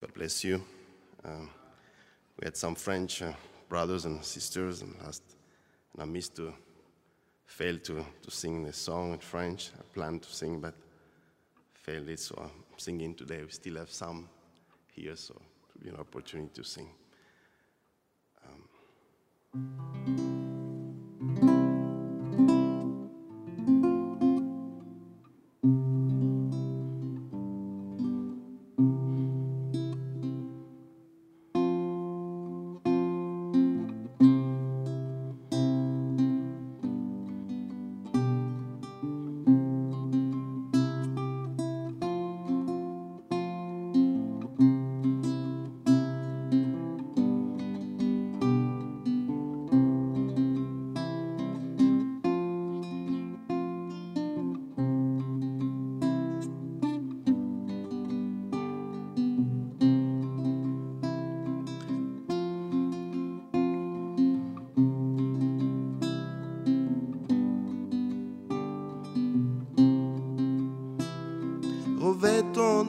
God bless you. Um, we had some French uh, brothers and sisters, and last, and I missed to fail to, to sing the song in French. I planned to sing, but failed it, so I'm singing today. We still have some here, so it will be an opportunity to sing. Revêtons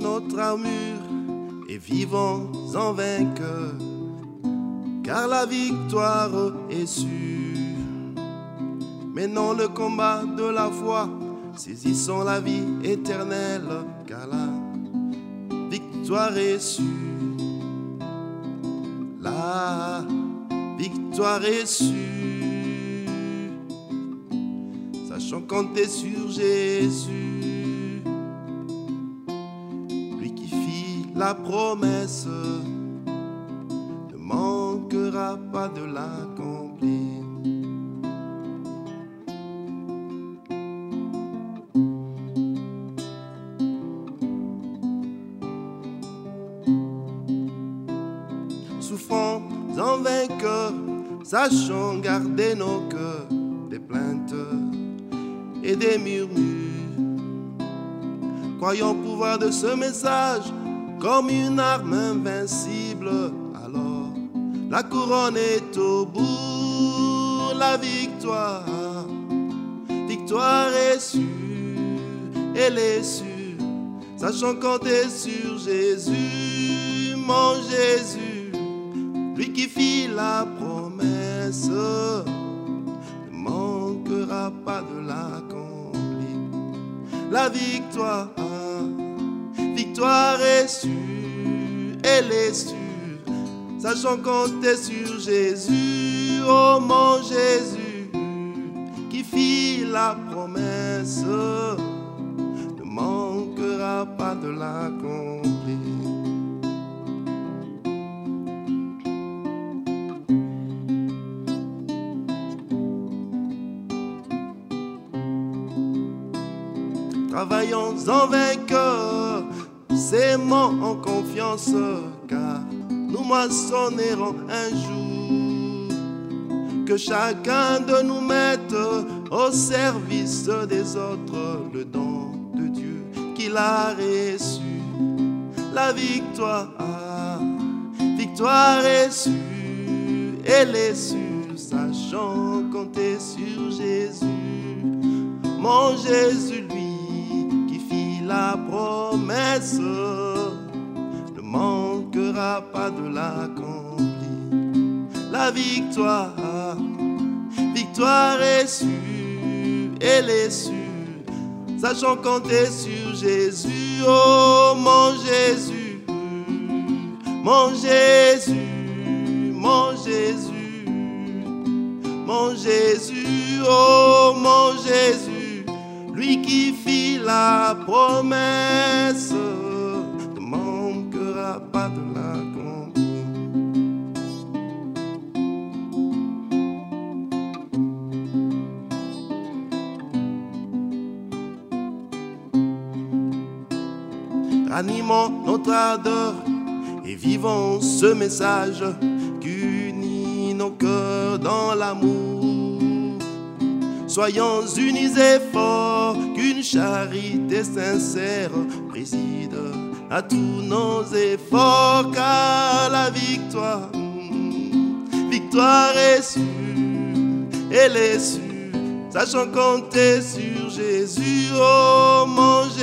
notre armure et vivons en vainqueur, car la victoire est sûre. Menons le combat de la foi, saisissons la vie éternelle, car la victoire est sûre. La victoire est sûre. Sachons compter sur Jésus la promesse ne manquera pas de l'accomplir. Souffrons en vainqueur, sachons garder nos cœurs des plaintes et des murmures. Croyons pouvoir de ce message comme une arme invincible. Alors, la couronne est au bout, la victoire. Victoire est sûre, elle est sûre. Sachons compter sur Jésus, mon Jésus, lui qui fit la promesse, ne manquera pas de l'accomplir la victoire. Victoire est sûre, elle est sûre. Sachons compter sur Jésus, oh mon Jésus, qui fit la promesse, ne manquera pas de l'accomplir. Travaillons en vainqueur, s'aimons en confiance, car nous moissonnerons un jour. Que chacun de nous mette au service des autres le don de Dieu qu'il a reçu. La victoire, victoire est sûre, elle est sûre, sachant compter sur Jésus. Mon Jésus, lui, qui fit la promesse, ne manquera pas de l'accomplir. La victoire, victoire est sûre, elle est sûre. Sachons compter sur Jésus, oh mon Jésus, mon Jésus, mon Jésus, mon Jésus, oh mon Jésus, lui qui la promesse, ne manquera pas de l'accomplir. Ranimons notre ardeur et vivons ce message qu'unit nos cœurs dans l'amour. Soyons unis et forts, charité sincère préside à tous nos efforts, car la victoire, victoire est sûre, elle est sûre. Sachons compter sur Jésus, oh Jésus,